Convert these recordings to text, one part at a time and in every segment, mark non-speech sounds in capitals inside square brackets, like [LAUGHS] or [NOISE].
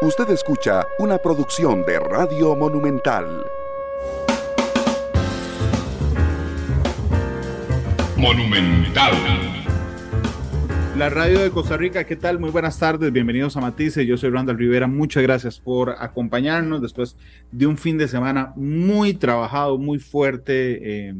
Usted escucha una producción de Radio Monumental. Monumental. La radio de Costa Rica, ¿qué tal? Muy buenas tardes, bienvenidos a Matices, yo soy Randall Rivera, muchas gracias por acompañarnos después de un fin de semana muy trabajado, muy fuerte, eh,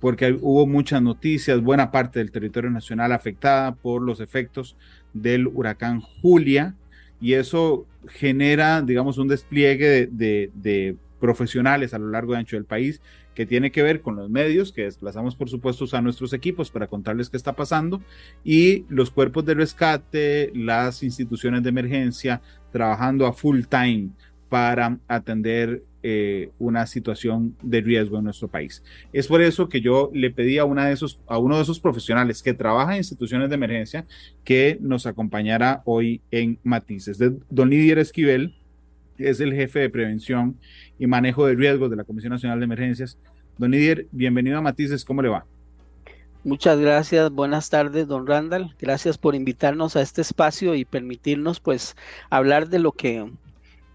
porque hubo muchas noticias, buena parte del territorio nacional afectada por los efectos del huracán Julia, y eso genera, digamos, un despliegue de, profesionales a lo largo y ancho del país que tiene que ver con los medios, que desplazamos por supuesto a nuestros equipos para contarles qué está pasando, y los cuerpos de rescate, las instituciones de emergencia, trabajando a full time para atender eh, una situación de riesgo en nuestro país. Es por eso que yo le pedí a, una de esos, a uno de esos profesionales que trabaja en instituciones de emergencia que nos acompañara hoy en Matices. De, don Lidier Esquivel es el jefe de prevención y manejo de riesgos de la Comisión Nacional de Emergencias. Don Lidier, bienvenido a Matices, ¿cómo le va? Muchas gracias, buenas tardes, don Randall. Gracias por invitarnos a este espacio y permitirnos pues hablar de lo que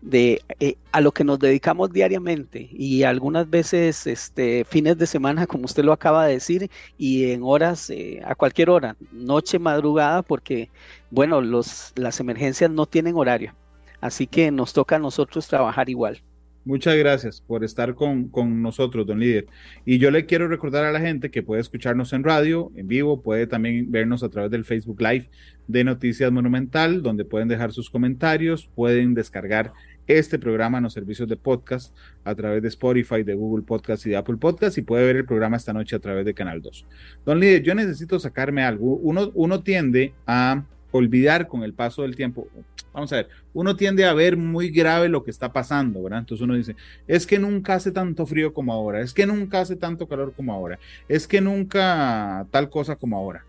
de eh, a lo que nos dedicamos diariamente y algunas veces este fines de semana como usted lo acaba de decir y en horas eh, a cualquier hora noche madrugada porque bueno los las emergencias no tienen horario. Así que nos toca a nosotros trabajar igual Muchas gracias por estar con, con, nosotros, don líder. Y yo le quiero recordar a la gente que puede escucharnos en radio, en vivo, puede también vernos a través del Facebook Live de Noticias Monumental, donde pueden dejar sus comentarios, pueden descargar este programa en los servicios de podcast a través de Spotify, de Google Podcast y de Apple Podcast y puede ver el programa esta noche a través de Canal 2. Don Líder, yo necesito sacarme algo. Uno, uno tiende a olvidar con el paso del tiempo. Vamos a ver, uno tiende a ver muy grave lo que está pasando, ¿verdad? Entonces uno dice, es que nunca hace tanto frío como ahora, es que nunca hace tanto calor como ahora, es que nunca tal cosa como ahora.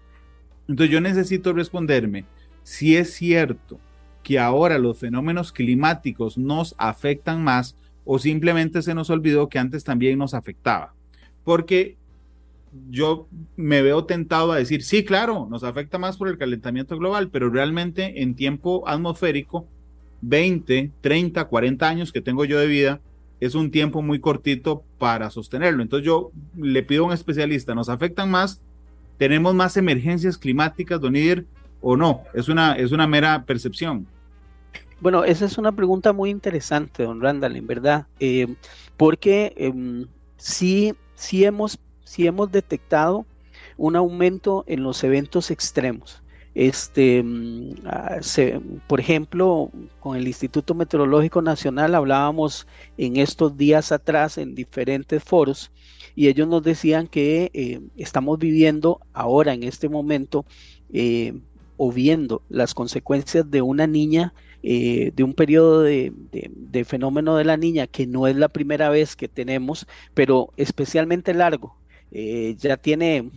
Entonces yo necesito responderme si es cierto que ahora los fenómenos climáticos nos afectan más o simplemente se nos olvidó que antes también nos afectaba. Porque yo me veo tentado a decir, sí, claro, nos afecta más por el calentamiento global, pero realmente en tiempo atmosférico, 20, 30, 40 años que tengo yo de vida, es un tiempo muy cortito para sostenerlo. Entonces yo le pido a un especialista, ¿nos afectan más? ¿Tenemos más emergencias climáticas, Don Ider, o no? Es una, es una mera percepción. Bueno, esa es una pregunta muy interesante, don Randall, en verdad, eh, porque em, sí, sí, hemos, sí hemos detectado un aumento en los eventos extremos. Este, mm, ah, por ejemplo, con el Instituto Meteorológico Nacional hablábamos en estos días atrás en diferentes foros y ellos nos decían que eh, estamos viviendo ahora en este momento eh, o viendo las consecuencias de una niña eh, de un periodo de, fenómeno de la niña que no es la primera vez que tenemos, pero especialmente largo. Eh, ya tiene,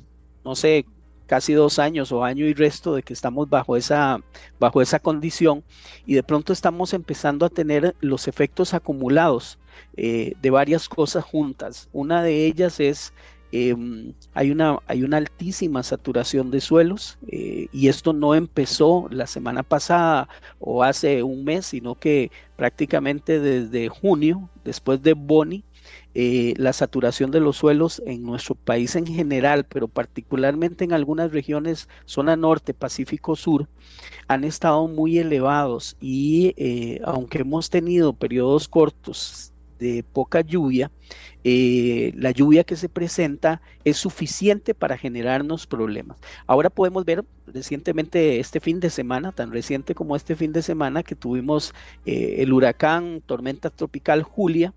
no sé, casi dos años o año y resto de que estamos bajo esa, bajo esa condición y de pronto estamos empezando a tener los efectos acumulados eh, de varias cosas juntas. Una de ellas es Em, hay, una, hay una altísima saturación de suelos eh, y esto no empezó la semana pasada o hace un mes, sino que prácticamente desde junio, después de Boni, eh, la saturación de los suelos en nuestro país en general, pero particularmente en algunas regiones, zona norte, Pacífico Sur, han estado muy elevados y eh, aunque hemos tenido periodos cortos de poca lluvia, eh, la lluvia que se presenta es suficiente para generarnos problemas. Ahora podemos ver recientemente este fin de semana, tan reciente como este fin de semana, que tuvimos eh, el huracán, tormenta tropical Julia,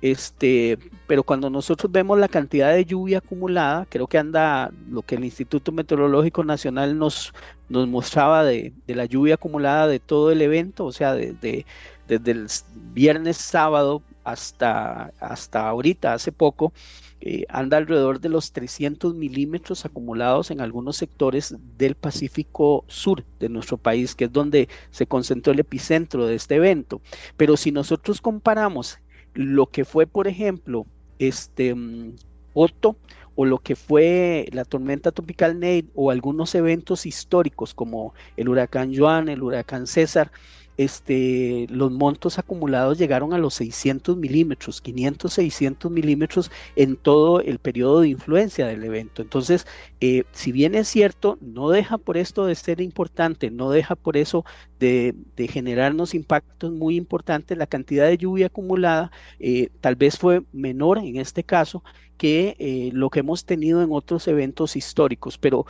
este, pero cuando nosotros vemos la cantidad de lluvia acumulada, creo que anda lo que el Instituto Meteorológico Nacional nos, nos mostraba de, la lluvia acumulada de todo el evento, o sea, desde el viernes sábado hasta, hasta ahorita, hace poco, eh, anda alrededor de los 300 milímetros acumulados en algunos sectores del Pacífico Sur de nuestro país, que es donde se concentró el epicentro de este evento. Pero si nosotros comparamos lo que fue, por ejemplo, este mm, Otto o lo que fue la tormenta tropical Nate o algunos eventos históricos como el huracán Joan, el huracán César, este, los montos acumulados llegaron a los 600 milímetros, 500, 600 milímetros en todo el periodo de influencia del evento. Entonces, eh, si bien es cierto, no deja por esto de ser importante, no deja por eso de, generarnos impactos muy importantes, la cantidad de lluvia acumulada eh, tal vez fue menor en este caso que eh, lo que hemos tenido en otros eventos históricos, pero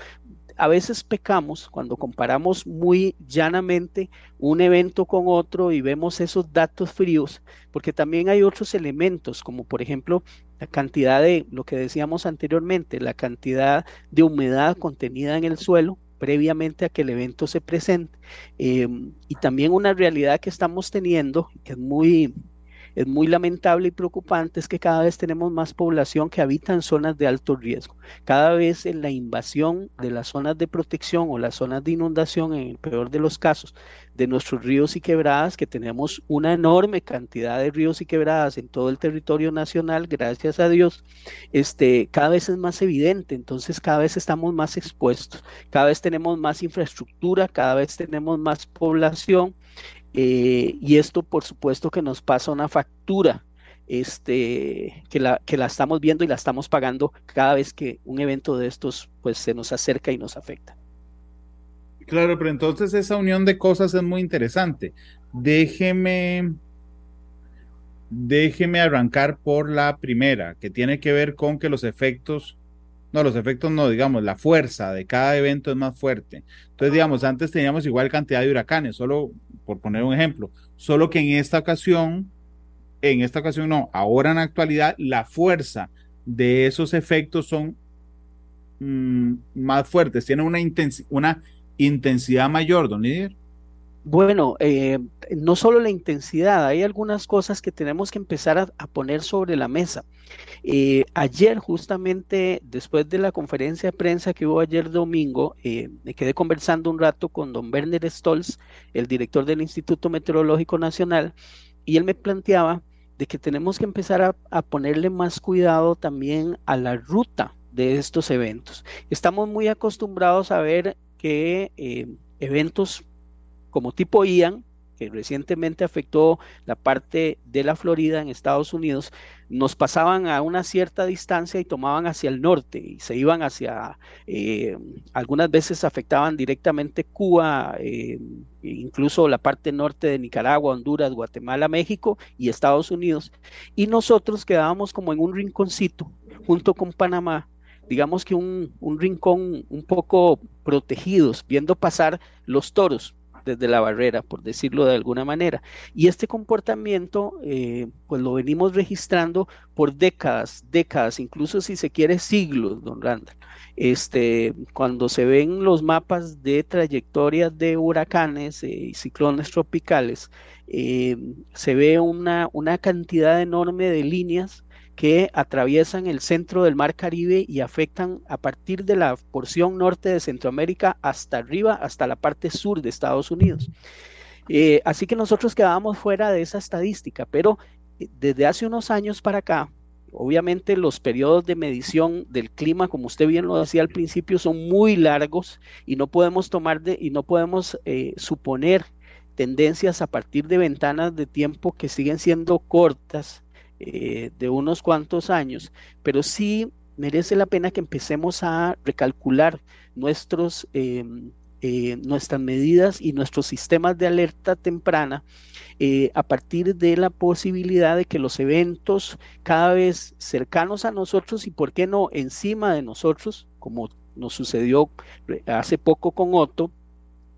a veces pecamos cuando comparamos muy llanamente un evento con otro y vemos esos datos fríos, porque también hay otros elementos, como por ejemplo la cantidad de, lo que decíamos anteriormente, la cantidad de humedad contenida en el suelo previamente a que el evento se presente, em, y también una realidad que estamos teniendo, que es muy es muy lamentable y preocupante es que cada vez tenemos más población que habita en zonas de alto riesgo. Cada vez en la invasión de las zonas de protección o las zonas de inundación, en el peor de los casos, de nuestros ríos y quebradas, que tenemos una enorme cantidad de ríos y quebradas en todo el territorio nacional, gracias a Dios, este, cada vez es más evidente, entonces cada vez estamos más expuestos, cada vez tenemos más infraestructura, cada vez tenemos más población eh, y esto, por supuesto, que nos pasa una factura este, que, la, que la estamos viendo y la estamos pagando cada vez que un evento de estos pues, se nos acerca y nos afecta. Claro, pero entonces esa unión de cosas es muy interesante. Déjeme, déjeme arrancar por la primera, que tiene que ver con que los efectos no, los efectos no, digamos, la fuerza de cada evento es más fuerte. Entonces, digamos, antes teníamos igual cantidad de huracanes, solo por poner un ejemplo, solo que en esta ocasión, en esta ocasión no, ahora en la actualidad, la fuerza de esos efectos son mm, más fuertes, tienen una, intensidad mayor, don Lidier. Bueno, eh, no solo la intensidad, hay algunas cosas que tenemos que empezar a, poner sobre la mesa. Eh, ayer, justamente después de la conferencia de prensa que hubo ayer domingo, eh, me quedé conversando un rato con don Werner Stolz, el director del Instituto Meteorológico Nacional, y él me planteaba de que tenemos que empezar a ponerle más cuidado también a la ruta de estos eventos. Estamos muy acostumbrados a ver que eventos como tipo Ian, recientemente afectó la parte de la Florida en Estados Unidos, nos pasaban a una cierta distancia y tomaban hacia el norte y se iban hacia, eh, algunas veces afectaban directamente Cuba, eh, incluso la parte norte de Nicaragua, Honduras, Guatemala, México y Estados Unidos. Y nosotros quedábamos como en un rinconcito junto con Panamá digamos que un, un rincón un poco protegidos, viendo pasar los toros, desde la barrera, por decirlo de alguna manera. Y este comportamiento, eh, pues lo venimos registrando por décadas, décadas, incluso si se quiere siglos, don Randall. Este, cuando se ven los mapas de trayectorias de huracanes eh, y ciclones tropicales, eh, se ve una, una cantidad enorme de líneas que atraviesan el centro del Mar Caribe y afectan a partir de la porción norte de Centroamérica hasta arriba, hasta la parte sur de Estados Unidos. Eh, así que nosotros quedábamos fuera de esa estadística, pero eh, desde hace unos años para acá, obviamente los periodos de medición del clima, como usted bien lo decía al principio, son muy largos y no podemos tomar de, y no podemos eh, suponer tendencias a partir de ventanas de tiempo que siguen siendo cortas eh, de unos cuantos años, pero sí merece la pena que empecemos a recalcular nuestros, em, eh, nuestras medidas y nuestros sistemas de alerta temprana eh, a partir de la posibilidad de que los eventos cada vez cercanos a nosotros y, ¿por qué no, encima de nosotros, como nos sucedió hace poco con Otto,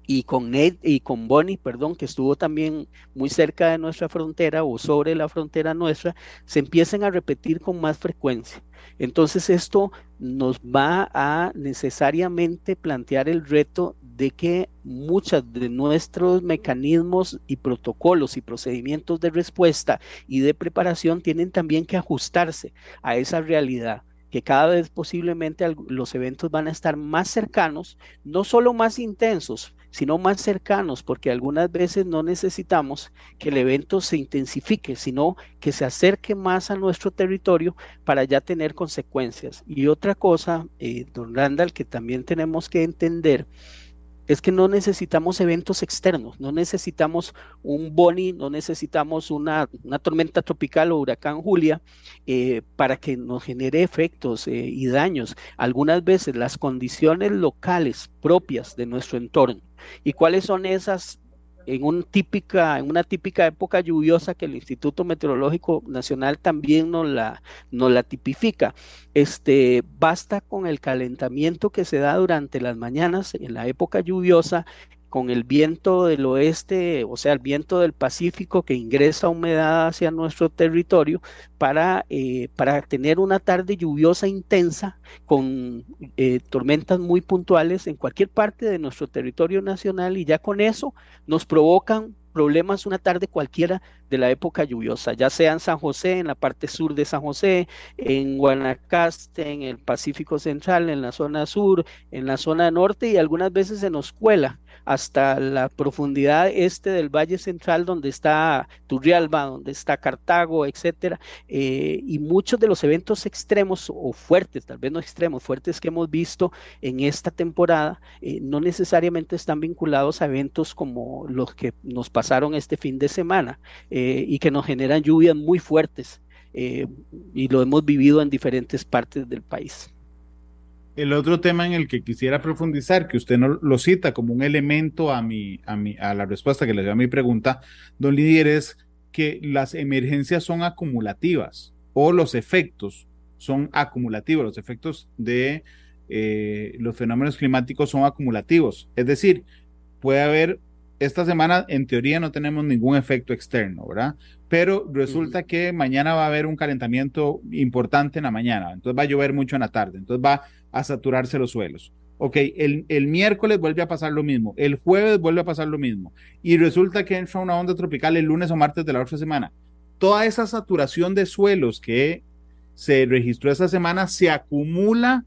y con Ned y con Bonnie, perdón, que estuvo también muy cerca de nuestra frontera o sobre la frontera nuestra, se empiecen a repetir con más frecuencia. Entonces esto nos va a necesariamente plantear el reto de que muchos de nuestros mecanismos y protocolos y procedimientos de respuesta y de preparación tienen también que ajustarse a esa realidad que cada vez posiblemente los eventos van a estar más cercanos, no solo más intensos, sino más cercanos, porque algunas veces no necesitamos que el evento se intensifique, sino que se acerque más a nuestro territorio para ya tener consecuencias. Y otra cosa, eh, don Randall, que también tenemos que entender, es que no necesitamos eventos externos, no necesitamos un Boni, no necesitamos una, tormenta tropical o huracán Julia eh, para que nos genere efectos eh, y daños. Algunas veces las condiciones locales propias de nuestro entorno. ¿Y cuáles son esas en, un típica, en una típica época lluviosa que el Instituto Meteorológico Nacional también nos la, nos la tipifica. Este, basta con el calentamiento que se da durante las mañanas en la época lluviosa con el viento del oeste, o sea, el viento del Pacífico que ingresa humedad hacia nuestro territorio para, eh, para tener una tarde lluviosa intensa con eh, tormentas muy puntuales en cualquier parte de nuestro territorio nacional y ya con eso nos provocan problemas una tarde cualquiera de la época lluviosa, ya sea en San José, en la parte sur de San José, en Guanacaste, en el Pacífico Central, en la zona sur, en la zona norte y algunas veces se nos cuela hasta la profundidad este del Valle Central, donde está Turrialba, donde está Cartago, etcétera, eh, y muchos de los eventos extremos o fuertes, tal vez no extremos, fuertes que hemos visto en esta temporada, eh, no necesariamente están vinculados a eventos como los que nos pasaron este fin de semana eh, y que nos generan lluvias muy fuertes. y lo hemos vivido en diferentes partes del país. El otro tema en el que quisiera profundizar, que usted no lo cita como un elemento a, mi, a, mi, a la respuesta que le dio a mi pregunta, don Lidier, es que las emergencias son acumulativas o los efectos son acumulativos, los efectos de eh, los fenómenos climáticos son acumulativos. Es decir, puede haber, esta semana en teoría no tenemos ningún efecto externo, ¿verdad? Pero resulta que mañana va a haber un calentamiento importante en la mañana, entonces va a llover mucho en la tarde, entonces va a saturarse los suelos. Ok, el, el, miércoles vuelve a pasar lo mismo, el jueves vuelve a pasar lo mismo, y resulta que entra una onda tropical el lunes o martes de la otra semana. Toda esa saturación de suelos que se registró esa semana se acumula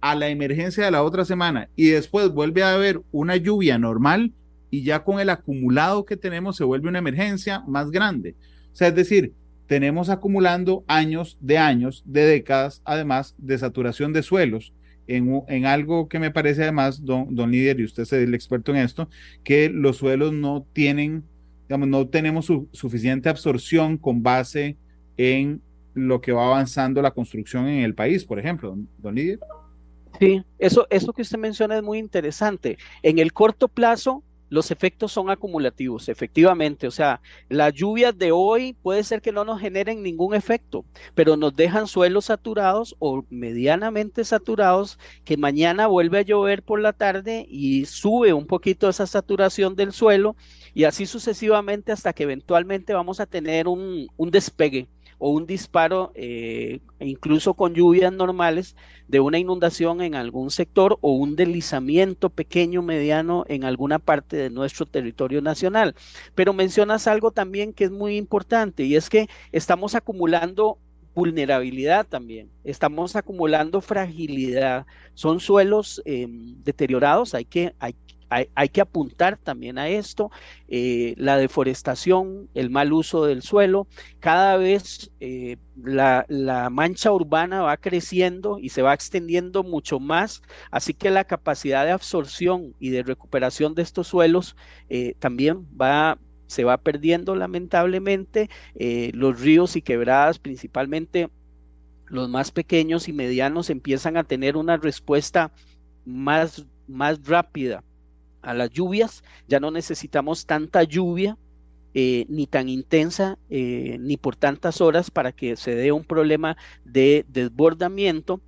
a la emergencia de la otra semana y después vuelve a haber una lluvia normal y ya con el acumulado que tenemos se vuelve una emergencia más grande. O sea, es decir, tenemos acumulando años de años, de décadas, además de saturación de suelos, en, en algo que me parece además, don, don líder, y usted es el experto en esto, que los suelos no tienen, digamos, no tenemos suficiente absorción con base en lo que va avanzando la construcción en el país, por ejemplo, don, don líder. Sí, eso, eso que usted menciona es muy interesante. En el corto plazo, los efectos son acumulativos, efectivamente. O sea, las lluvias de hoy puede ser que no nos generen ningún efecto, pero nos dejan suelos saturados o medianamente saturados que mañana vuelve a llover por la tarde y sube un poquito esa saturación del suelo y así sucesivamente hasta que eventualmente vamos a tener un, un despegue o un disparo, eh, incluso con lluvias normales, de una inundación en algún sector o un deslizamiento pequeño, mediano en alguna parte de nuestro territorio nacional. Pero mencionas algo también que es muy importante y es que estamos acumulando vulnerabilidad también. Estamos acumulando fragilidad. Son suelos em, deteriorados, hay que, hay, hay, que apuntar también a esto, eh, la deforestación, el mal uso del suelo, cada vez eh, la, mancha urbana va creciendo y se va extendiendo mucho más, así que la capacidad de absorción y de recuperación de estos suelos eh, también va se va perdiendo lamentablemente, los ríos y quebradas principalmente los más pequeños y medianos empiezan a tener una respuesta más, más rápida a las lluvias, ya no necesitamos tanta lluvia eh, ni tan intensa eh, ni por tantas horas para que se dé un problema de desbordamiento.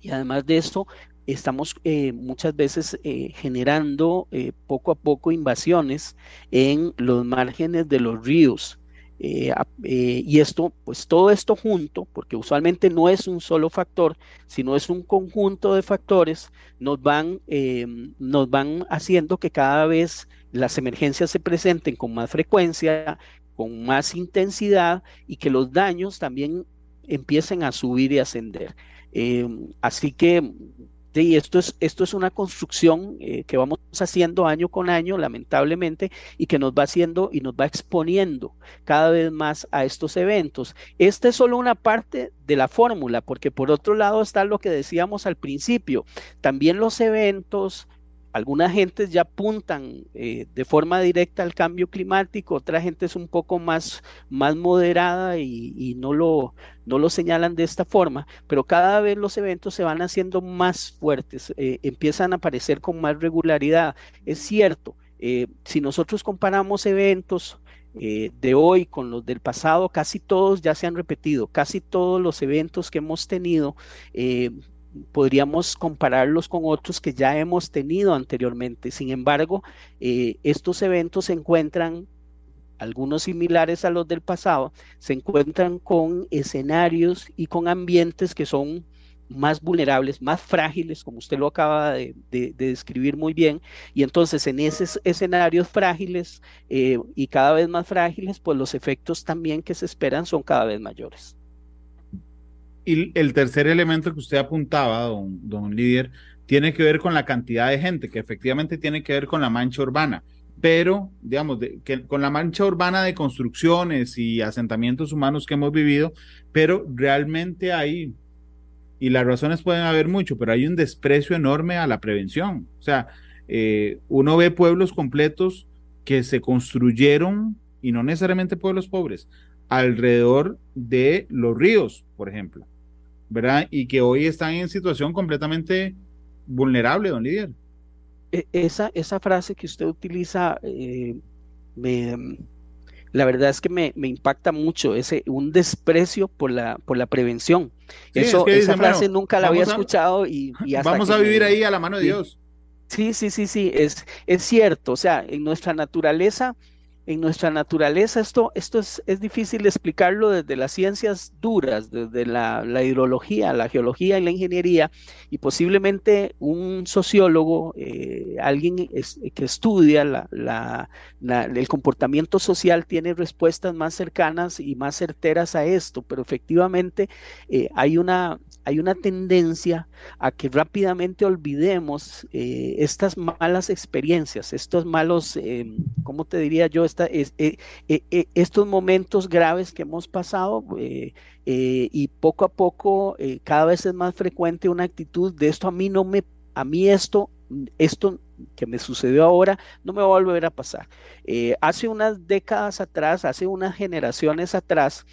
Y además de esto estamos eh, muchas veces generando poco a poco invasiones en los márgenes de los ríos eh, eh, y esto, pues todo esto junto, porque usualmente no es un solo factor, sino es un conjunto de factores, nos van, eh, nos van haciendo que cada vez las emergencias se presenten con más frecuencia, con más intensidad y que los daños también empiecen a subir y ascender. así que y esto es, esto es una construcción eh, que vamos haciendo año con año, lamentablemente, y que nos va haciendo y nos va exponiendo cada vez más a estos eventos. Esta es solo una parte de la fórmula, porque por otro lado está lo que decíamos al principio, también los eventos algunas gentes ya apuntan eh, de forma directa al cambio climático, otra gente es un poco más, más moderada y, no, lo, no lo señalan de esta forma, pero cada vez los eventos se van haciendo más fuertes, eh, empiezan a aparecer con más regularidad. Es cierto, eh, si nosotros comparamos eventos de hoy con los del pasado, casi todos ya se han repetido, casi todos los eventos que hemos tenido podríamos compararlos con otros que ya hemos tenido anteriormente. Sin embargo, eh, estos eventos se encuentran, algunos similares a los del pasado, se encuentran con escenarios y con ambientes que son más vulnerables, más frágiles, como usted lo acaba de, describir muy bien, y entonces en esos escenarios frágiles eh, y cada vez más frágiles, pues los efectos también que se esperan son cada vez mayores. Y el tercer elemento que usted apuntaba, don, don Líder, tiene que ver con la cantidad de gente, que efectivamente tiene que ver con la mancha urbana, pero, digamos, que, con la mancha urbana de construcciones y asentamientos humanos que hemos vivido, pero realmente hay, y las razones pueden haber mucho, pero hay un desprecio enorme a la prevención. O sea, eh, uno ve pueblos completos que se construyeron, y no necesariamente pueblos pobres, alrededor de los ríos, por ejemplo. ¿Verdad? Y que hoy están en situación completamente vulnerable, don Lidier. E, esa, esa frase que usted utiliza, eh, me, la verdad es que me, impacta mucho, ese, un desprecio por la, por la prevención. Eso, esa frase nunca la había escuchado y, Vamos a vivir ahí a la mano de Dios. Sí, sí, sí, sí, es, es cierto. O sea, en nuestra naturaleza en nuestra naturaleza, esto, esto es, es, difícil explicarlo desde las ciencias duras, desde la, hidrología, la geología y la ingeniería, y posiblemente un sociólogo, eh, alguien que estudia la, el comportamiento social, tiene respuestas más cercanas y más certeras a esto, pero efectivamente eh, hay una hay una tendencia a que rápidamente olvidemos eh, estas malas experiencias, estos malos, eh, ¿cómo te diría yo? Esta, eh, estos momentos graves que hemos pasado y poco a poco cada vez es más frecuente una actitud de esto a mí no me, a mí esto, esto que me sucedió ahora no me va a volver a pasar. hace unas décadas atrás, hace unas generaciones atrás,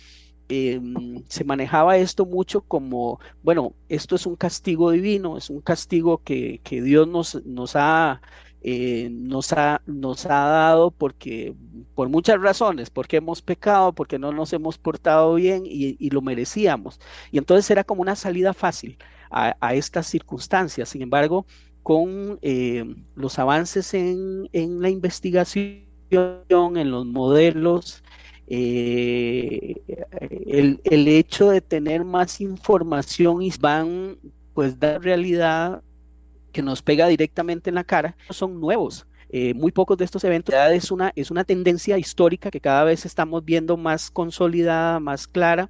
Em, se manejaba esto mucho como, bueno, esto es un castigo divino, es un castigo que, Dios nos, nos, ha, eh, nos, ha, nos ha dado porque, por muchas razones, porque hemos pecado, porque no nos hemos portado bien y, lo merecíamos. Y entonces era como una salida fácil a, estas circunstancias. Sin embargo, con eh, los avances en, en la investigación, en los modelos, eh, el, el, hecho de tener más información y van pues dar realidad que nos pega directamente en la cara, son nuevos. Eh, muy pocos de estos eventos es una, es una tendencia histórica que cada vez estamos viendo más consolidada, más clara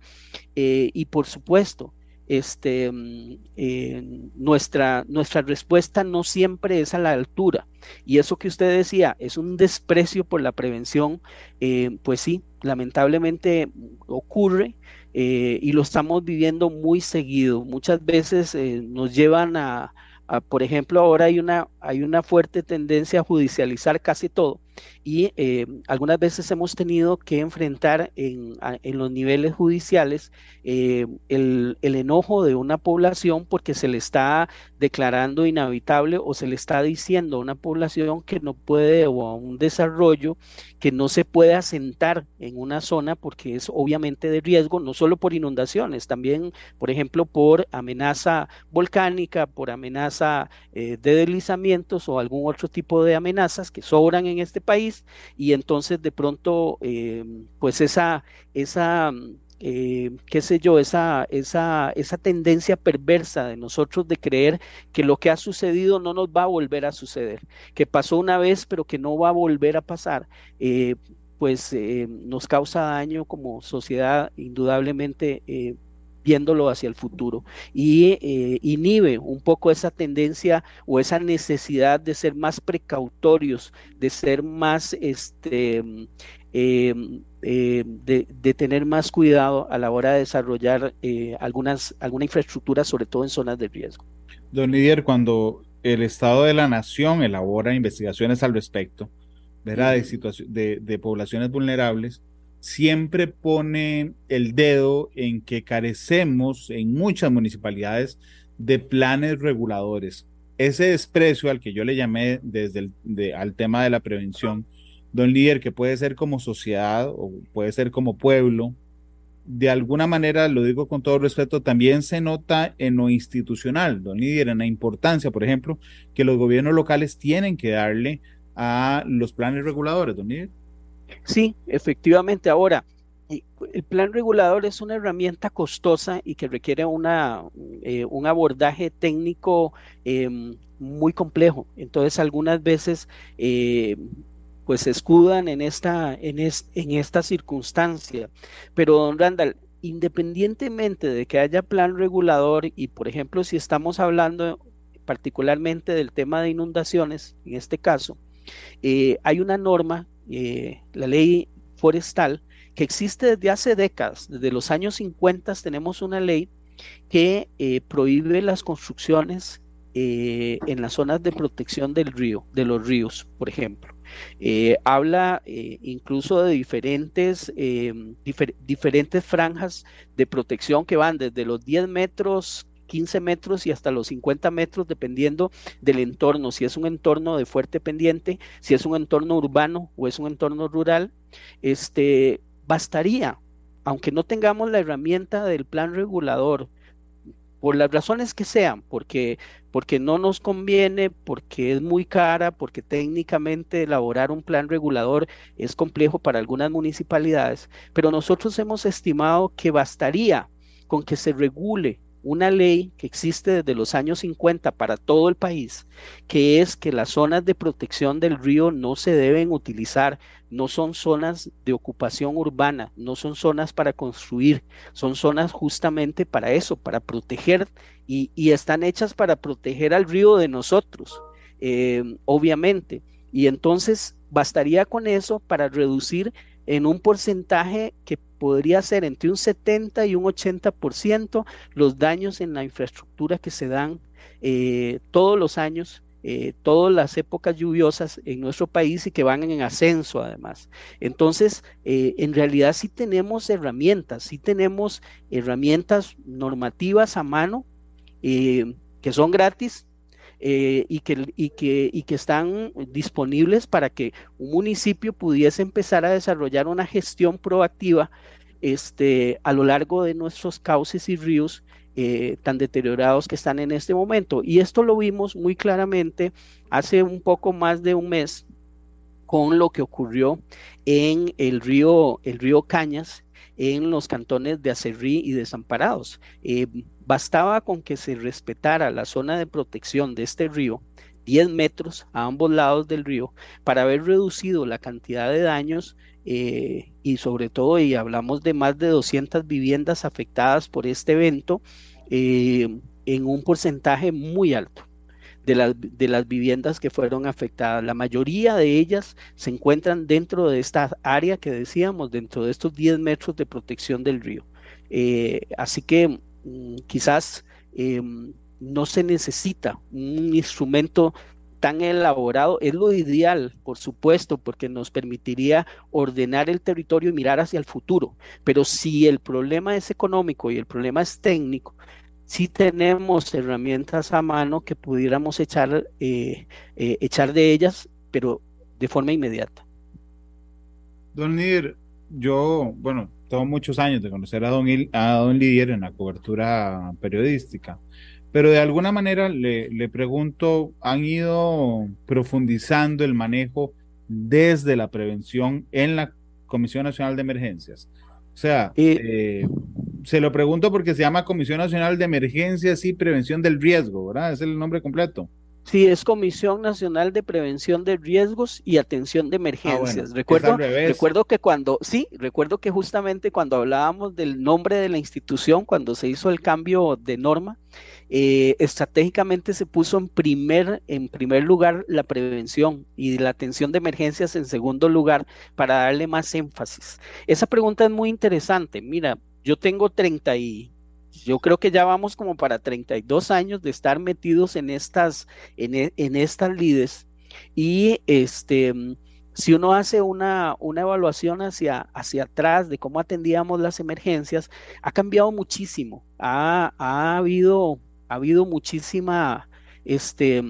eh, y por supuesto este, mm, nuestra, nuestra respuesta no siempre es a la altura. Y eso que usted decía, es un desprecio por la prevención, eh, pues sí, lamentablemente ocurre eh, y lo estamos viviendo muy seguido. Muchas veces eh, nos llevan a, por ejemplo, ahora hay una, hay una fuerte tendencia a judicializar casi todo y eh, algunas veces hemos tenido que enfrentar en, los niveles judiciales eh, el, enojo de una población porque se le está declarando inhabitable o se le está diciendo a una población que no puede o a un desarrollo que no se puede asentar en una zona porque es obviamente de riesgo, no solo por inundaciones, también, por ejemplo, por amenaza volcánica, por amenaza eh, de deslizamientos o algún otro tipo de amenazas que sobran en este país y entonces de pronto eh, pues esa, esa eh, qué sé yo, esa, esa, esa tendencia perversa de nosotros de creer que lo que ha sucedido no nos va a volver a suceder, que pasó una vez pero que no va a volver a pasar, eh, pues nos causa daño como sociedad indudablemente viéndolo hacia el futuro y eh, inhibe un poco esa tendencia o esa necesidad de ser más precautorios, de ser más, este, em, em, de, tener más cuidado a la hora de desarrollar eh, algunas, alguna infraestructura, sobre todo en zonas de riesgo. Don Lidier, cuando el Estado de la Nación elabora investigaciones al respecto, ¿verdad? De, de, poblaciones vulnerables, siempre pone el dedo en que carecemos en muchas municipalidades de planes reguladores. Ese desprecio al que yo le llamé desde el al tema de la prevención, don líder, que puede ser como sociedad o puede ser como pueblo, de alguna manera, lo digo con todo respeto, también se nota en lo institucional, don Líder, en la importancia, por ejemplo, que los gobiernos locales tienen que darle a los planes reguladores, don Líder. Sí, efectivamente. Ahora, el plan regulador es una herramienta costosa y que requiere una, eh, un abordaje técnico em, muy complejo. Entonces, algunas veces eh, pues se escudan en esta, en, en esta circunstancia. Pero, don Randall, independientemente de que haya plan regulador y, por ejemplo, si estamos hablando particularmente del tema de inundaciones, en este caso, eh, hay una norma, eh, la ley forestal, que existe desde hace décadas, desde los años 50 tenemos una ley que eh, prohíbe las construcciones en las zonas de protección del río, de los ríos, por ejemplo. Eh, habla eh, incluso de diferentes, eh, diferentes franjas de protección que van desde los 10 metros 15 metros y hasta los 50 metros, dependiendo del entorno, si es un entorno de fuerte pendiente, si es un entorno urbano o es un entorno rural, este, bastaría, aunque no tengamos la herramienta del plan regulador, por las razones que sean, porque, porque no nos conviene, porque es muy cara, porque técnicamente elaborar un plan regulador es complejo para algunas municipalidades, pero nosotros hemos estimado que bastaría con que se regule una ley que existe desde los años 50 para todo el país, que es que las zonas de protección del río no se deben utilizar, no son zonas de ocupación urbana, no son zonas para construir, son zonas justamente para eso, para proteger y, están hechas para proteger al río de nosotros, eh, obviamente. Y entonces bastaría con eso para reducir en un porcentaje que podría ser entre un 70 y un 80% los daños en la infraestructura que se dan eh, todos los años, eh, todas las épocas lluviosas en nuestro país y que van en ascenso además. Entonces, eh, en realidad sí tenemos herramientas, sí tenemos herramientas normativas a mano que son gratis, eh, y, que, y, que, y que están disponibles para que un municipio pudiese empezar a desarrollar una gestión proactiva este, a lo largo de nuestros cauces y ríos eh, tan deteriorados que están en este momento. Y esto lo vimos muy claramente hace un poco más de un mes con lo que ocurrió en el río, el río Cañas, en los cantones de Acerrí y Desamparados. Eh, bastaba con que se respetara la zona de protección de este río, 10 metros a ambos lados del río, para haber reducido la cantidad de daños eh, y sobre todo, y hablamos de más de 200 viviendas afectadas por este evento, eh, en un porcentaje muy alto de las, de las viviendas que fueron afectadas. La mayoría de ellas se encuentran dentro de esta área que decíamos, dentro de estos 10 metros de protección del río. Eh, así que mm, quizás em, no se necesita un instrumento tan elaborado, es lo ideal, por supuesto, porque nos permitiría ordenar el territorio y mirar hacia el futuro. Pero si el problema es económico y el problema es técnico, sí tenemos herramientas a mano que pudiéramos echar, eh, eh, echar de ellas, pero de forma inmediata. Don Lider, yo, bueno, tengo muchos años de conocer a Don, a don Lidier en la cobertura periodística, pero de alguna manera le, le pregunto, ¿han ido profundizando el manejo desde la prevención en la Comisión Nacional de Emergencias? O sea, eh, se lo pregunto porque se llama Comisión Nacional de Emergencias y Prevención del Riesgo, ¿verdad? Es el nombre completo. Sí, es Comisión Nacional de Prevención de Riesgos y Atención de ah, Emergencias. recuerdo, recuerdo que cuando, sí, recuerdo que justamente cuando hablábamos del nombre de la institución, cuando se hizo el cambio de norma, eh, estratégicamente se puso en primer, en primer lugar la prevención y la atención de emergencias en segundo lugar para darle más énfasis. Esa pregunta es muy interesante. Mira, yo tengo 30 y yo creo que ya vamos como para 32 años de estar metidos en estas, en, e, en estas lides. Y este, si uno hace una, una evaluación hacia, hacia atrás de cómo atendíamos las emergencias, ha cambiado muchísimo, ha, ha habido, ha habido muchísima, este,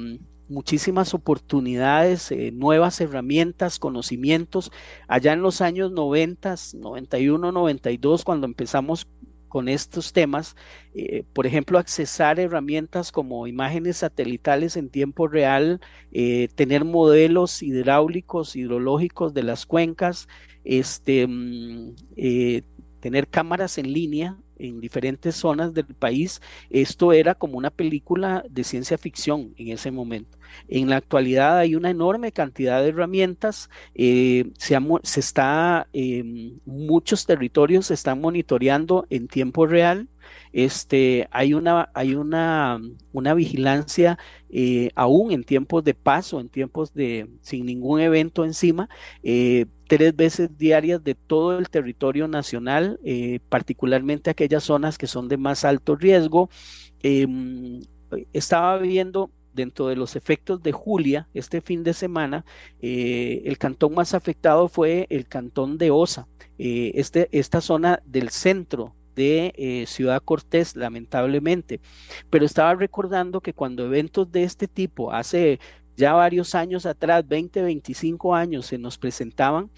muchísimas oportunidades, eh, nuevas herramientas, conocimientos. Allá en los años 90, 91, 92, cuando empezamos con estos temas, eh, por ejemplo, accesar herramientas como imágenes satelitales en tiempo real, eh, tener modelos hidráulicos, hidrológicos de las cuencas, este, mm, tener cámaras en línea en diferentes zonas del país, esto era como una película de ciencia ficción en ese momento. En la actualidad hay una enorme cantidad de herramientas, eh, se, está, eh, muchos territorios se están monitoreando en tiempo real, este, hay una, hay una, una vigilancia eh, aún en tiempos de paso, en tiempos de sin ningún evento encima, eh, tres veces diarias de todo el territorio nacional, eh, particularmente aquellas zonas que son de más alto riesgo. Em, estaba viendo dentro de los efectos de Julia, este fin de semana, el cantón más afectado fue el cantón de Osa, este, esta zona del centro de eh, Ciudad Cortés, lamentablemente. Pero estaba recordando que cuando eventos de este tipo, hace ya varios años atrás, 20, 25 años, se nos presentaban,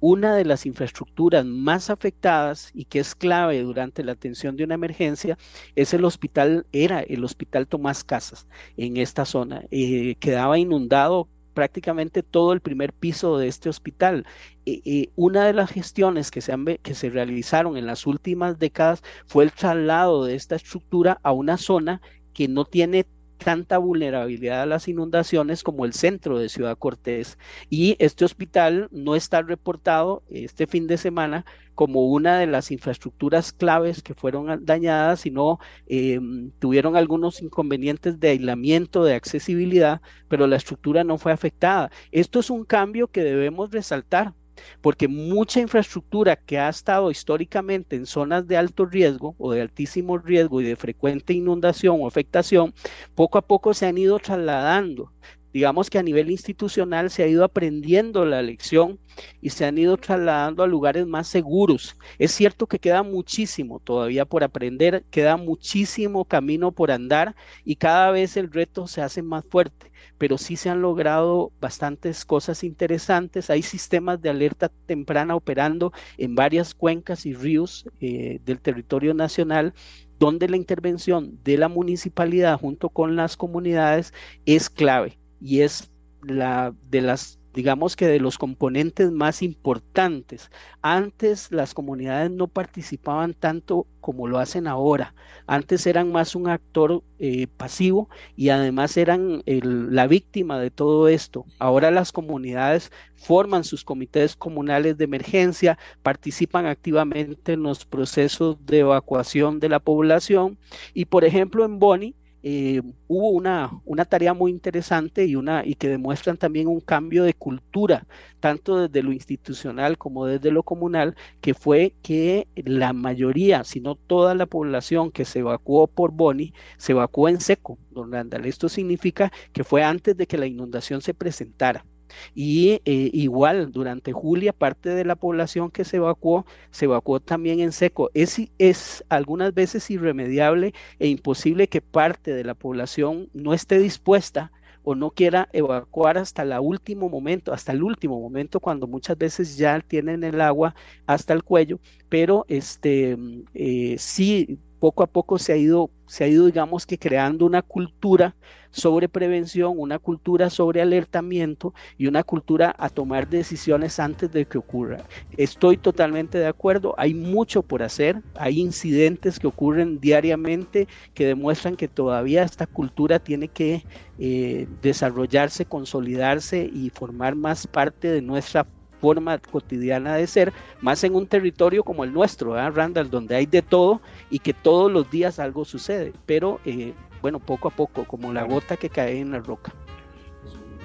una de las infraestructuras más afectadas y que es clave durante la atención de una emergencia es el hospital, era el hospital Tomás Casas en esta zona. Eh, quedaba inundado prácticamente todo el primer piso de este hospital. y una de las gestiones que se, han, que se realizaron en las últimas décadas fue el traslado de esta estructura a una zona que no tiene tanta vulnerabilidad a las inundaciones como el centro de Ciudad Cortés. Y este hospital no está reportado este fin de semana como una de las infraestructuras claves que fueron dañadas, sino em, tuvieron algunos inconvenientes de aislamiento, de accesibilidad, pero la estructura no fue afectada. Esto es un cambio que debemos resaltar porque mucha infraestructura que ha estado históricamente en zonas de alto riesgo o de altísimo riesgo y de frecuente inundación o afectación, poco a poco se han ido trasladando digamos que a nivel institucional se ha ido aprendiendo la lección y se han ido trasladando a lugares más seguros. Es cierto que queda muchísimo todavía por aprender, queda muchísimo camino por andar y cada vez el reto se hace más fuerte, pero sí se han logrado bastantes cosas interesantes. Hay sistemas de alerta temprana operando en varias cuencas y ríos eh, del territorio nacional donde la intervención de la municipalidad junto con las comunidades es clave y es la de las digamos que de los componentes más importantes. Antes las comunidades no participaban tanto como lo hacen ahora. Antes eran más un actor eh, pasivo y además eran la víctima de todo esto. Ahora las comunidades forman sus comités comunales de emergencia, participan activamente en los procesos de evacuación de la población y por ejemplo en Boni eh, hubo una, una tarea muy interesante y, una, y que demuestran también un cambio de cultura, tanto desde lo institucional como desde lo comunal, que fue que la mayoría, si no toda la población que se evacuó por Boni, se evacuó en seco, don Randall. Esto significa que fue antes de que la inundación se presentara. Y eh, igual, durante julio, parte de la población que se evacuó, se evacuó también en seco. Es, es algunas veces irremediable e imposible que parte de la población no esté dispuesta o no quiera evacuar hasta el último momento, hasta el último momento, cuando muchas veces ya tienen el agua hasta el cuello, pero este eh, sí poco a poco se ha ido, se ha ido, digamos que creando una cultura sobre prevención, una cultura sobre alertamiento y una cultura a tomar decisiones antes de que ocurra. Estoy totalmente de acuerdo, hay mucho por hacer, hay incidentes que ocurren diariamente que demuestran que todavía esta cultura tiene que eh, desarrollarse, consolidarse y formar más parte de nuestra forma cotidiana de ser, más en un territorio como el nuestro, Randall, donde hay de todo y que todos los días algo sucede, pero eh, bueno, poco a poco, como la gota que cae en la roca.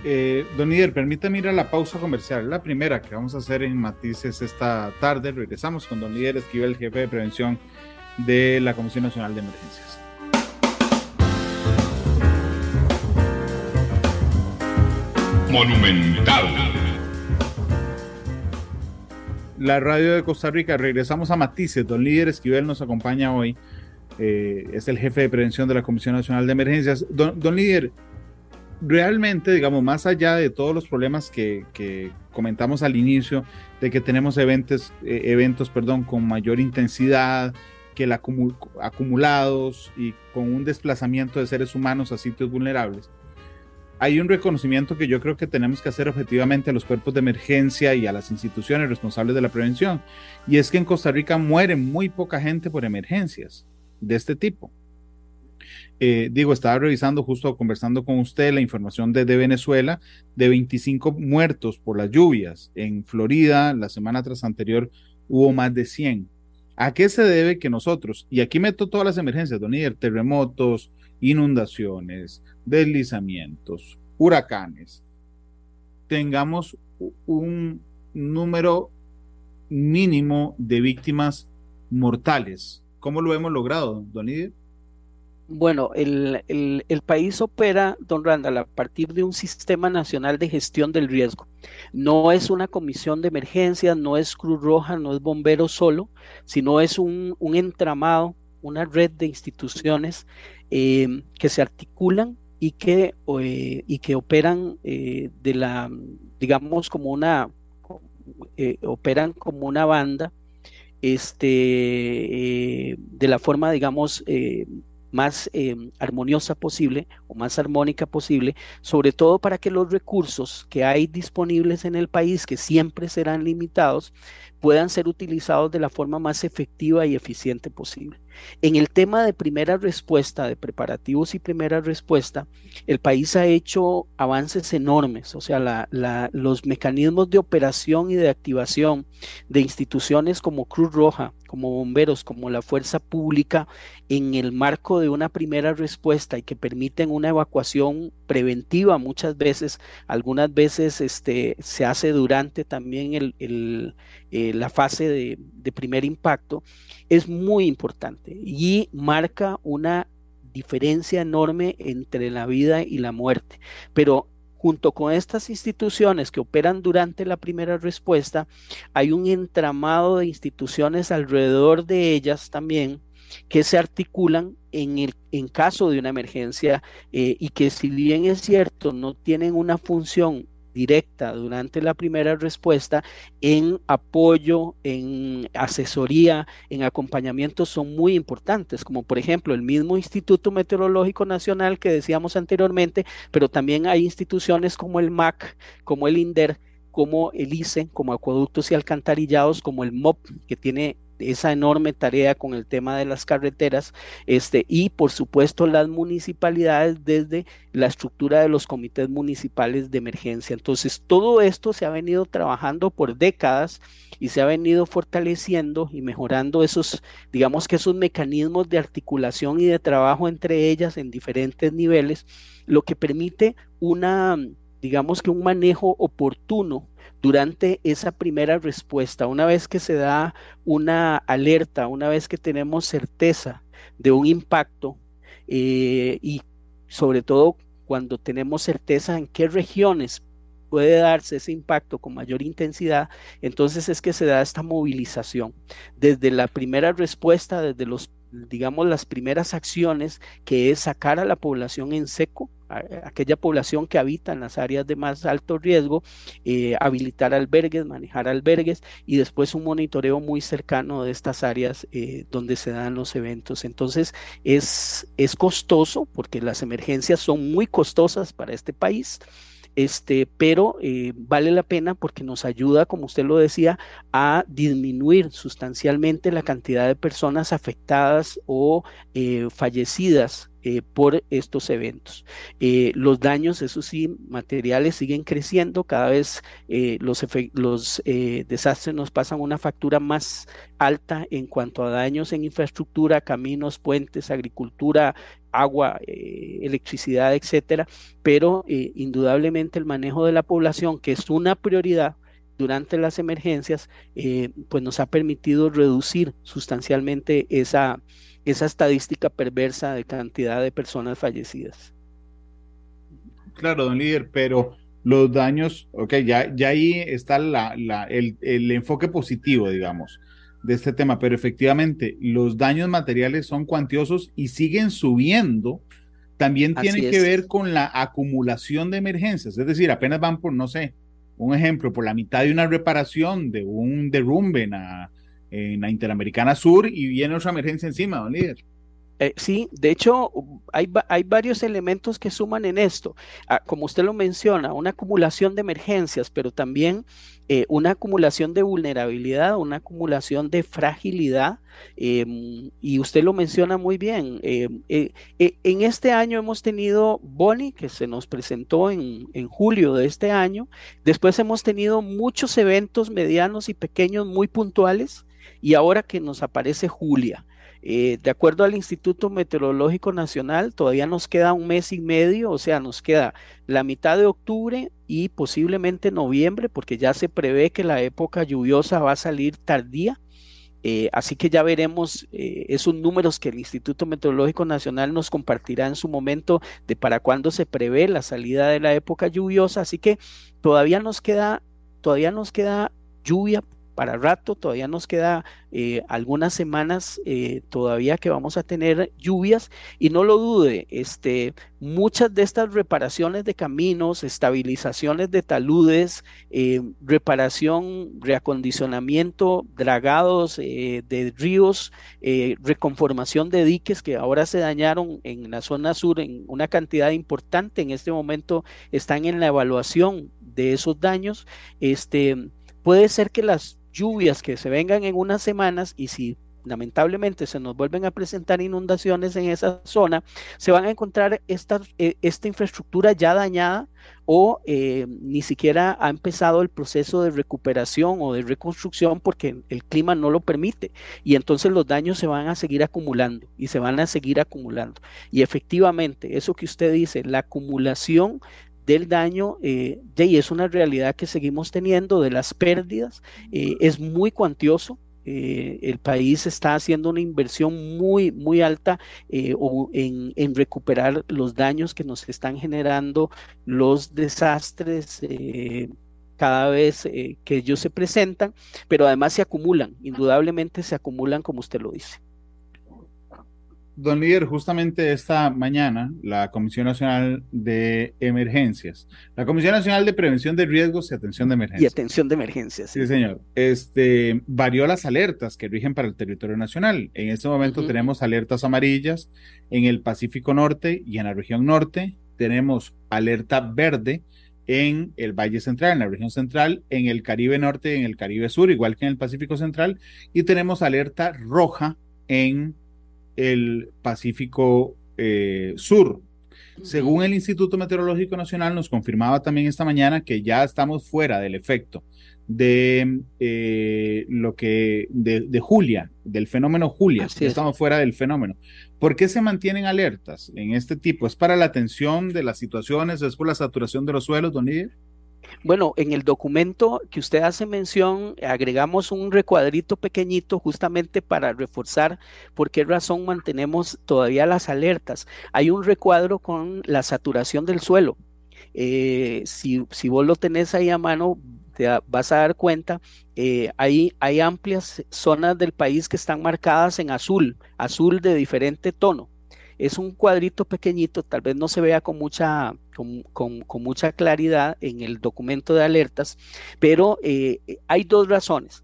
Eh, don Ider, permítame ir a la pausa comercial, la primera que vamos a hacer en Matices esta tarde. Regresamos con Don Ider Esquivel, jefe de prevención de la Comisión Nacional de Emergencias. Monumental. La radio de Costa Rica, regresamos a Matices. Don Líder Esquivel nos acompaña hoy. Eh, es el jefe de prevención de la Comisión Nacional de Emergencias. Don, don Líder, realmente, digamos, más allá de todos los problemas que, comentamos al inicio, de que tenemos eventos, eh, eventos perdón, con mayor intensidad, que la acumulados y con un desplazamiento de seres humanos a sitios vulnerables, hay un reconocimiento que yo creo que tenemos que hacer objetivamente a los cuerpos de emergencia y a las instituciones responsables de la prevención. Y es que en Costa Rica muere muy poca gente por emergencias de este tipo. Eh, digo, estaba revisando justo conversando con usted la información desde Venezuela de 25 muertos por las lluvias. En Florida, la semana tras anterior, hubo más de 100. ¿A qué se debe que nosotros, y aquí meto todas las emergencias, don Ider, terremotos, inundaciones, deslizamientos, huracanes, tengamos un número mínimo de víctimas mortales? ¿Cómo lo hemos logrado, don Ider? Bueno, el, país opera, don Randall, a partir de un sistema nacional de gestión del riesgo. No es una comisión de emergencias, no es Cruz Roja, no es bombero solo, sino es un, entramado, una red de instituciones eh, que se articulan y que, eh, y que operan eh, de la, digamos, como una, operan como una banda, este, de la forma, digamos, más em, armoniosa posible o más armónica posible, sobre todo para que los recursos que hay disponibles en el país, que siempre serán limitados, puedan ser utilizados de la forma más efectiva y eficiente posible. En el tema de primera respuesta, de preparativos y primera respuesta, el país ha hecho avances enormes, o sea, los mecanismos de operación y de activación de instituciones como Cruz Roja, como bomberos, como la fuerza pública, en el marco de una primera respuesta y que permiten una evacuación preventiva muchas veces, algunas veces este, se hace durante también el, eh, la fase de, primer impacto, es muy importante y marca una diferencia enorme entre la vida y la muerte. Pero junto con estas instituciones que operan durante la primera respuesta, hay un entramado de instituciones alrededor de ellas también que se articulan en, el, en caso de una emergencia eh, y que si bien es cierto, no tienen una función directa durante la primera respuesta en apoyo, en asesoría, en acompañamiento son muy importantes, como por ejemplo el mismo Instituto Meteorológico Nacional que decíamos anteriormente, pero también hay instituciones como el MAC, como el INDER, como el ICE, como Acueductos y Alcantarillados, como el MOP, que tiene esa enorme tarea con el tema de las carreteras, este, y por supuesto las municipalidades desde la estructura de los comités municipales de emergencia. Entonces, todo esto se ha venido trabajando por décadas y se ha venido fortaleciendo y mejorando esos, digamos que esos mecanismos de articulación y de trabajo entre ellas en diferentes niveles, lo que permite una, digamos que un manejo oportuno durante esa primera respuesta, una vez que se da una alerta, una vez que tenemos certeza de un impacto eh, y sobre todo cuando tenemos certeza en qué regiones puede darse ese impacto con mayor intensidad, entonces es que se da esta movilización. Desde la primera respuesta, desde los digamos, las primeras acciones, que es sacar a la población en seco, aquella población que habita en las áreas de más alto riesgo, eh, habilitar albergues, manejar albergues y después un monitoreo muy cercano de estas áreas eh, donde se dan los eventos. Entonces es, es costoso porque las emergencias son muy costosas para este país este, pero eh, vale la pena porque nos ayuda, como usted lo decía, a disminuir sustancialmente la cantidad de personas afectadas o eh, fallecidas eh, por estos eventos. los daños, eso sí, materiales siguen creciendo, cada vez los, los desastres nos pasan una factura más alta en cuanto a daños en infraestructura, caminos, puentes, agricultura, agua, eh, electricidad, etcétera, pero eh, indudablemente el manejo de la población, que es una prioridad durante las emergencias, eh, pues nos ha permitido reducir sustancialmente esa, esa estadística perversa de cantidad de personas fallecidas. Claro, don líder, pero los daños, ok, ya, ya ahí está la, el, el, enfoque positivo, digamos, de este tema, pero efectivamente los daños materiales son cuantiosos y siguen subiendo. También tiene que ver con la acumulación de emergencias, es decir, apenas van por, no sé, un ejemplo, por la mitad de una reparación de un derrumbe en la, en la Interamericana Sur y viene otra emergencia encima, don líder. Eh, sí, de hecho, hay, hay, varios elementos que suman en esto. Ah, como usted lo menciona, una acumulación de emergencias, pero también eh, una acumulación de vulnerabilidad, una acumulación de fragilidad. Em, y usted lo menciona muy bien. Em, eh, en este año hemos tenido Boni, que se nos presentó en, en julio de este año. Después hemos tenido muchos eventos medianos y pequeños muy puntuales. Y ahora que nos aparece Julia. Eh, de acuerdo al Instituto Meteorológico Nacional, todavía nos queda un mes y medio, o sea, nos queda la mitad de octubre y posiblemente noviembre, porque ya se prevé que la época lluviosa va a salir tardía. Eh, así que ya veremos eh, esos números que el Instituto Meteorológico Nacional nos compartirá en su momento de para cuándo se prevé la salida de la época lluviosa. Así que todavía nos queda, todavía nos queda lluvia para rato, todavía nos queda eh, algunas semanas eh, todavía que vamos a tener lluvias y no lo dude, este, muchas de estas reparaciones de caminos, estabilizaciones de taludes, eh, reparación, reacondicionamiento, dragados de ríos, reconformación de diques que ahora se dañaron en la zona sur en una cantidad importante, en este momento están en la evaluación de esos daños, este, puede ser que las lluvias que se vengan en unas semanas y si lamentablemente se nos vuelven a presentar inundaciones en esa zona, se van a encontrar esta, eh, esta infraestructura ya dañada o eh, ni siquiera ha empezado el proceso de recuperación o de reconstrucción porque el clima no lo permite y entonces los daños se van a seguir acumulando y se van a seguir acumulando. Y efectivamente, eso que usted dice, la acumulación del daño, eh, es una realidad que seguimos teniendo, de las pérdidas, eh, es muy cuantioso. Eh, el país está haciendo una inversión muy, muy alta eh, en, en, recuperar los daños que nos están generando los desastres cada vez que ellos se presentan, pero además se acumulan, indudablemente se acumulan como usted lo dice. Don líder, justamente esta mañana la Comisión Nacional de Emergencias, la Comisión Nacional de Prevención de Riesgos y Atención de Emergencias. Y Atención de Emergencias. Sí, señor. Este, varió las alertas que rigen para el territorio nacional. En este momento tenemos alertas amarillas en el Pacífico Norte y en la región norte. Tenemos alerta verde en el Valle Central, en la región central, en el Caribe Norte y en el Caribe Sur, igual que en el Pacífico Central. Y tenemos alerta roja en el Pacífico eh, Sur. Según el Instituto Meteorológico Nacional, nos confirmaba también esta mañana que ya estamos fuera del efecto de eh, lo que de, Julia, del fenómeno Julia. estamos fuera del fenómeno. ¿Por qué se mantienen alertas en este tipo? ¿Es para la atención de las situaciones? ¿Es por la saturación de los suelos, don Lidia? Bueno, en el documento que usted hace mención, agregamos un recuadrito pequeñito justamente para reforzar por qué razón mantenemos todavía las alertas. Hay un recuadro con la saturación del suelo. Eh, si, si, vos lo tenés ahí a mano, te vas a dar cuenta, eh, hay, hay amplias zonas del país que están marcadas en azul, azul de diferente tono. Es un cuadrito pequeñito, tal vez no se vea con mucha, con, mucha claridad en el documento de alertas, pero eh, hay dos razones.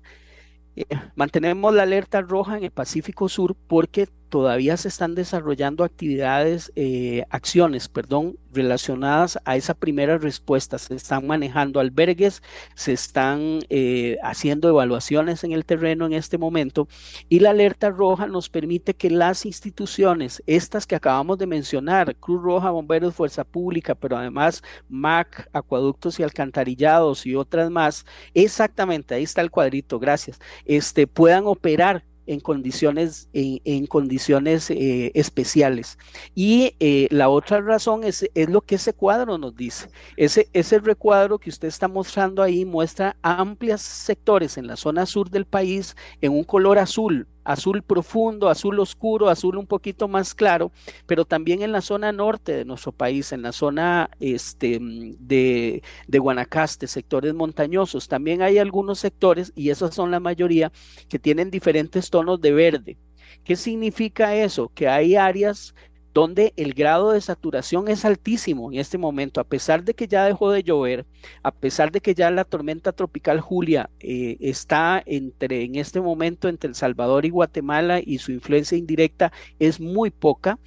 Eh, mantenemos la alerta roja en el Pacífico Sur porque todavía se están desarrollando actividades, eh, acciones, perdón, relacionadas a esa primera respuesta. Se están manejando albergues, se están eh, haciendo evaluaciones en el terreno en este momento y la alerta roja nos permite que las instituciones, estas que acabamos de mencionar, Cruz Roja, Bomberos, Fuerza Pública, pero además MAC, Acueductos y Alcantarillados y otras más, exactamente, ahí está el cuadrito, gracias, este, puedan operar en condiciones, en, condiciones eh, especiales. Y eh, la otra razón es, es, lo que ese cuadro nos dice. Ese, ese recuadro que usted está mostrando ahí muestra amplios sectores en la zona sur del país en un color azul, azul profundo, azul oscuro, azul un poquito más claro, pero también en la zona norte de nuestro país, en la zona este, de, de Guanacaste, sectores montañosos. También hay algunos sectores, y esas son la mayoría, que tienen diferentes tonos de verde. ¿Qué significa eso? Que hay áreas donde el grado de saturación es altísimo en este momento, a pesar de que ya dejó de llover, a pesar de que ya la tormenta tropical Julia eh, está entre, en este momento entre El Salvador y Guatemala y su influencia indirecta es muy poca.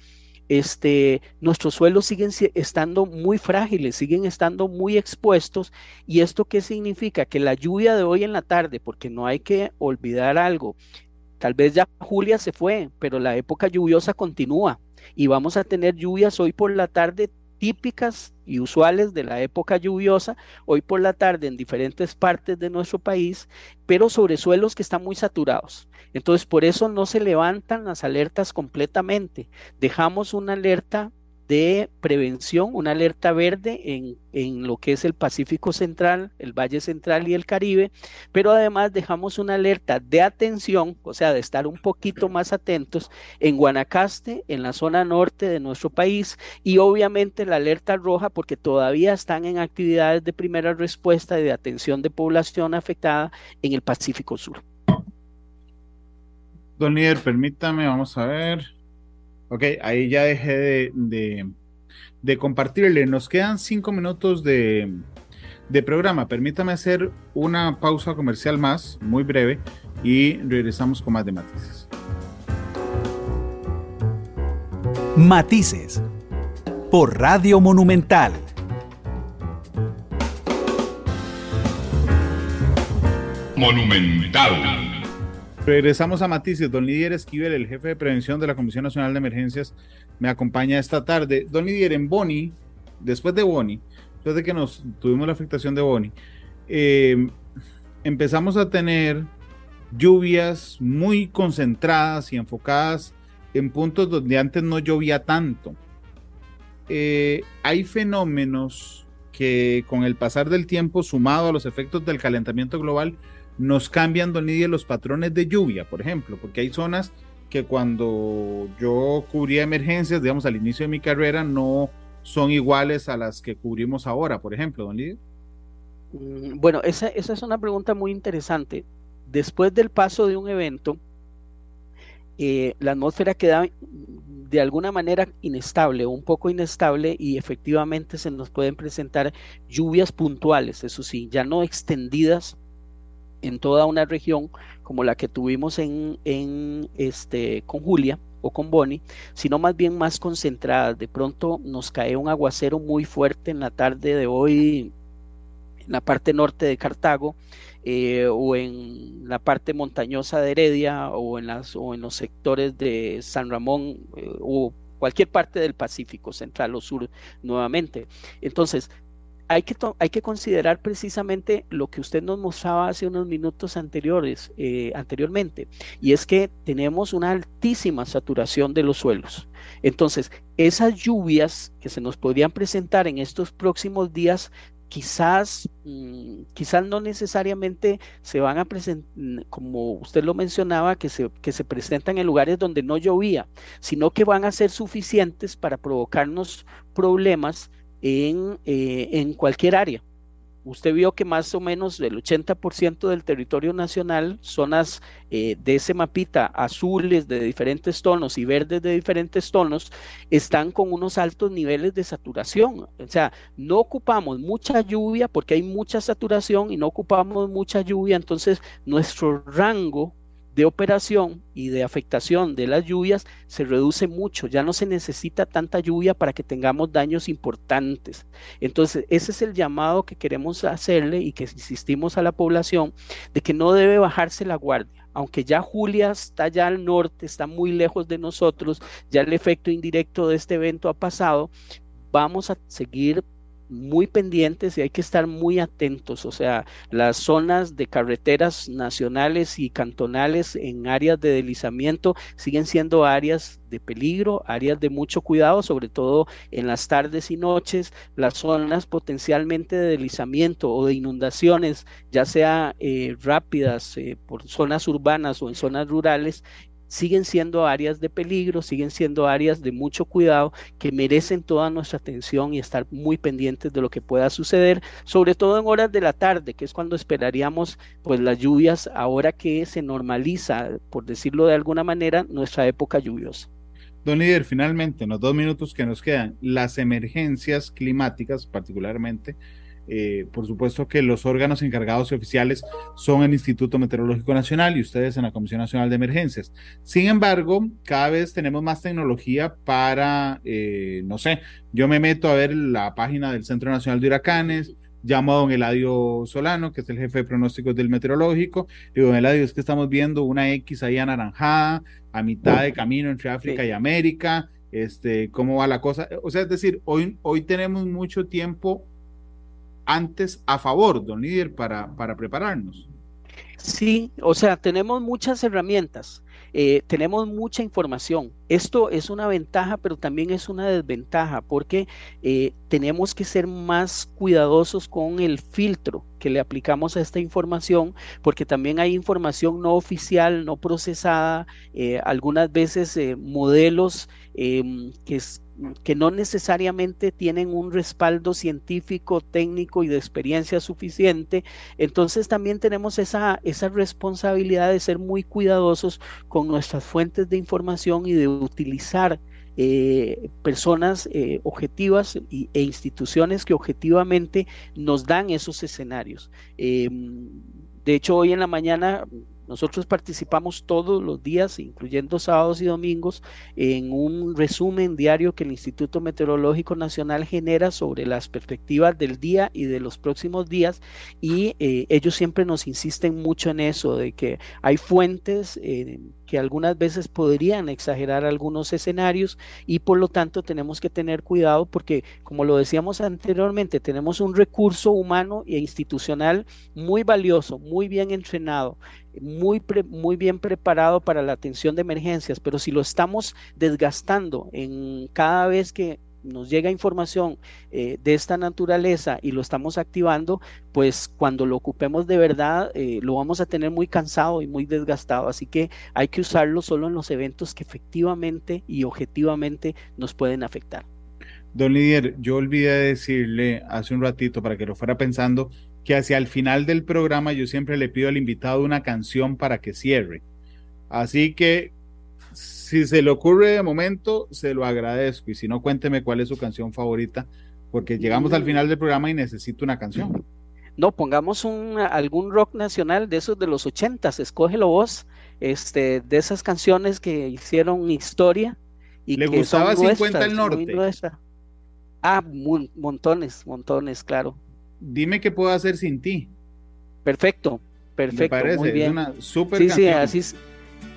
Este, nuestros suelos siguen estando muy frágiles, siguen estando muy expuestos. ¿Y esto qué significa? Que la lluvia de hoy en la tarde, porque no hay que olvidar algo, tal vez ya Julia se fue, pero la época lluviosa continúa y vamos a tener lluvias hoy por la tarde típicas y usuales de la época lluviosa, hoy por la tarde en diferentes partes de nuestro país, pero sobre suelos que están muy saturados. Entonces, por eso no se levantan las alertas completamente. Dejamos una alerta de prevención, una alerta verde en, en, lo que es el Pacífico Central, el Valle Central y el Caribe, pero además dejamos una alerta de atención, o sea, de estar un poquito más atentos en Guanacaste, en la zona norte de nuestro país, y obviamente la alerta roja porque todavía están en actividades de primera respuesta y de atención de población afectada en el Pacífico Sur. Don líder, permítame, vamos a ver. Ok, ahí ya dejé de, compartirle. Nos quedan cinco minutos de, programa. Permítame hacer una pausa comercial más, muy breve, y regresamos con más de matices. Matices por Radio Monumental. Monumental. Regresamos a Matices. Don Lidier Esquivel, el jefe de prevención de la Comisión Nacional de Emergencias, me acompaña esta tarde. Don Lidier, en Boni, después de Boni, después de que nos tuvimos la afectación de Boni, eh, empezamos a tener lluvias muy concentradas y enfocadas en puntos donde antes no llovía tanto. Eh, hay fenómenos que con el pasar del tiempo, sumado a los efectos del calentamiento global, nos cambian, don Lidia, los patrones de lluvia, por ejemplo, porque hay zonas que cuando yo cubría emergencias, digamos, al inicio de mi carrera, no son iguales a las que cubrimos ahora, por ejemplo, don Lidia. Mm, bueno, esa, esa es una pregunta muy interesante. Después del paso de un evento, eh, la atmósfera queda de alguna manera inestable, un poco inestable y efectivamente se nos pueden presentar lluvias puntuales, eso sí, ya no extendidas en toda una región como la que tuvimos en, este, con Julia o con Bonnie, sino más bien más concentradas. De pronto nos cae un aguacero muy fuerte en la tarde de hoy en la parte norte de Cartago eh, o en la parte montañosa de Heredia o en, las, o en los sectores de San Ramón eh, o cualquier parte del Pacífico Central o Sur nuevamente. Entonces, hay que, considerar precisamente lo que usted nos mostraba hace unos minutos anteriores, eh, anteriormente, y es que tenemos una altísima saturación de los suelos. Entonces, esas lluvias que se nos podrían presentar en estos próximos días quizás, mm, quizás no necesariamente se van a presentar, como usted lo mencionaba, que se, que se presentan en lugares donde no llovía, sino que van a ser suficientes para provocarnos problemas en, eh, en cualquier área. Usted vio que más o menos el 80% del territorio nacional, zonas eh, de ese mapita azules de diferentes tonos y verdes de diferentes tonos, están con unos altos niveles de saturación. O sea, no ocupamos mucha lluvia porque hay mucha saturación y no ocupamos mucha lluvia, entonces nuestro rango de operación y de afectación de las lluvias se reduce mucho, ya no se necesita tanta lluvia para que tengamos daños importantes. Entonces, ese es el llamado que queremos hacerle y que insistimos a la población de que no debe bajarse la guardia. Aunque ya Julia está ya al norte, está muy lejos de nosotros, ya el efecto indirecto de este evento ha pasado, vamos a seguir muy pendientes y hay que estar muy atentos. O sea, las zonas de carreteras nacionales y cantonales en áreas de deslizamiento siguen siendo áreas de peligro, áreas de mucho cuidado, sobre todo en las tardes y noches. Las zonas potencialmente de deslizamiento o de inundaciones, ya sea eh, rápidas eh, por zonas urbanas o en zonas rurales, siguen siendo áreas de peligro, siguen siendo áreas de mucho cuidado que merecen toda nuestra atención y estar muy pendientes de lo que pueda suceder, sobre todo en horas de la tarde, que es cuando esperaríamos pues las lluvias ahora que se normaliza, por decirlo de alguna manera, nuestra época lluviosa. Don líder, finalmente, en los dos minutos que nos quedan, las emergencias climáticas particularmente, eh, por supuesto que los órganos encargados y oficiales son el Instituto Meteorológico Nacional y ustedes en la Comisión Nacional de Emergencias. Sin embargo, cada vez tenemos más tecnología para, eh, no sé, yo me meto a ver la página del Centro Nacional de Huracanes, llamo a don Eladio Solano, que es el jefe de pronósticos del meteorológico, digo, don Eladio, es que estamos viendo una X ahí anaranjada a mitad de camino entre África y América, este, cómo va la cosa. O sea, es decir, hoy, hoy tenemos mucho tiempo antes a favor, don líder, para, para prepararnos. Sí, o sea, tenemos muchas herramientas, eh, tenemos mucha información. Esto es una ventaja, pero también es una desventaja, porque eh, tenemos que ser más cuidadosos con el filtro que le aplicamos a esta información, porque también hay información no oficial, no procesada, eh, algunas veces modelos em, que, que no necesariamente tienen un respaldo científico, técnico y de experiencia suficiente. Entonces también tenemos esa, esa responsabilidad de ser muy cuidadosos con nuestras fuentes de información y de utilizar eh, personas eh, objetivas e instituciones que objetivamente nos dan esos escenarios. Em, de hecho, hoy en la mañana nosotros participamos todos los días, incluyendo sábados y domingos, en un resumen diario que el Instituto Meteorológico Nacional genera sobre las perspectivas del día y de los próximos días y eh, ellos siempre nos insisten mucho en eso, de que hay fuentes eh, que algunas veces podrían exagerar algunos escenarios y por lo tanto tenemos que tener cuidado porque, como lo decíamos anteriormente, tenemos un recurso humano e institucional muy valioso, muy bien entrenado, muy, muy bien preparado para la atención de emergencias, pero si lo estamos desgastando en cada vez que nos llega información eh, de esta naturaleza y lo estamos activando, pues cuando lo ocupemos de verdad eh, lo vamos a tener muy cansado y muy desgastado. Así que hay que usarlo solo en los eventos que efectivamente y objetivamente nos pueden afectar. Don Lidier, yo olvidé decirle hace un ratito para que lo fuera pensando que hacia el final del programa yo siempre le pido al invitado una canción para que cierre. Así que si se le ocurre de momento, se lo agradezco. Y si no, cuénteme cuál es su canción favorita, porque llegamos al final del programa y necesito una canción. No, pongamos un, algún rock nacional de esos de los ochentas, escógelo vos, este, de esas canciones que hicieron historia. Y ¿Le gustaba 50 el norte? Ah, montones, montones, claro. Dime qué puedo hacer sin ti. Perfecto, perfecto. muy bien. es una super sí, sí, así,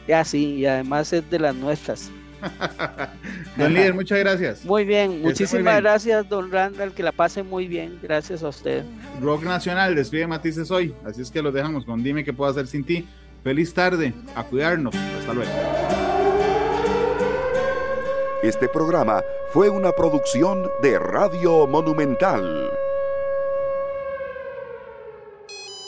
ya sí, y además es de las nuestras. [LAUGHS] don líder, muchas gracias. Muy bien, muchísimas gracias, don Randall, que la pase muy bien. Gracias a usted. Rock Nacional, despide Matices hoy, así es que los dejamos con Dime qué puedo hacer sin ti. Feliz tarde, a cuidarnos. Hasta luego. Este programa fue una producción de Radio Monumental.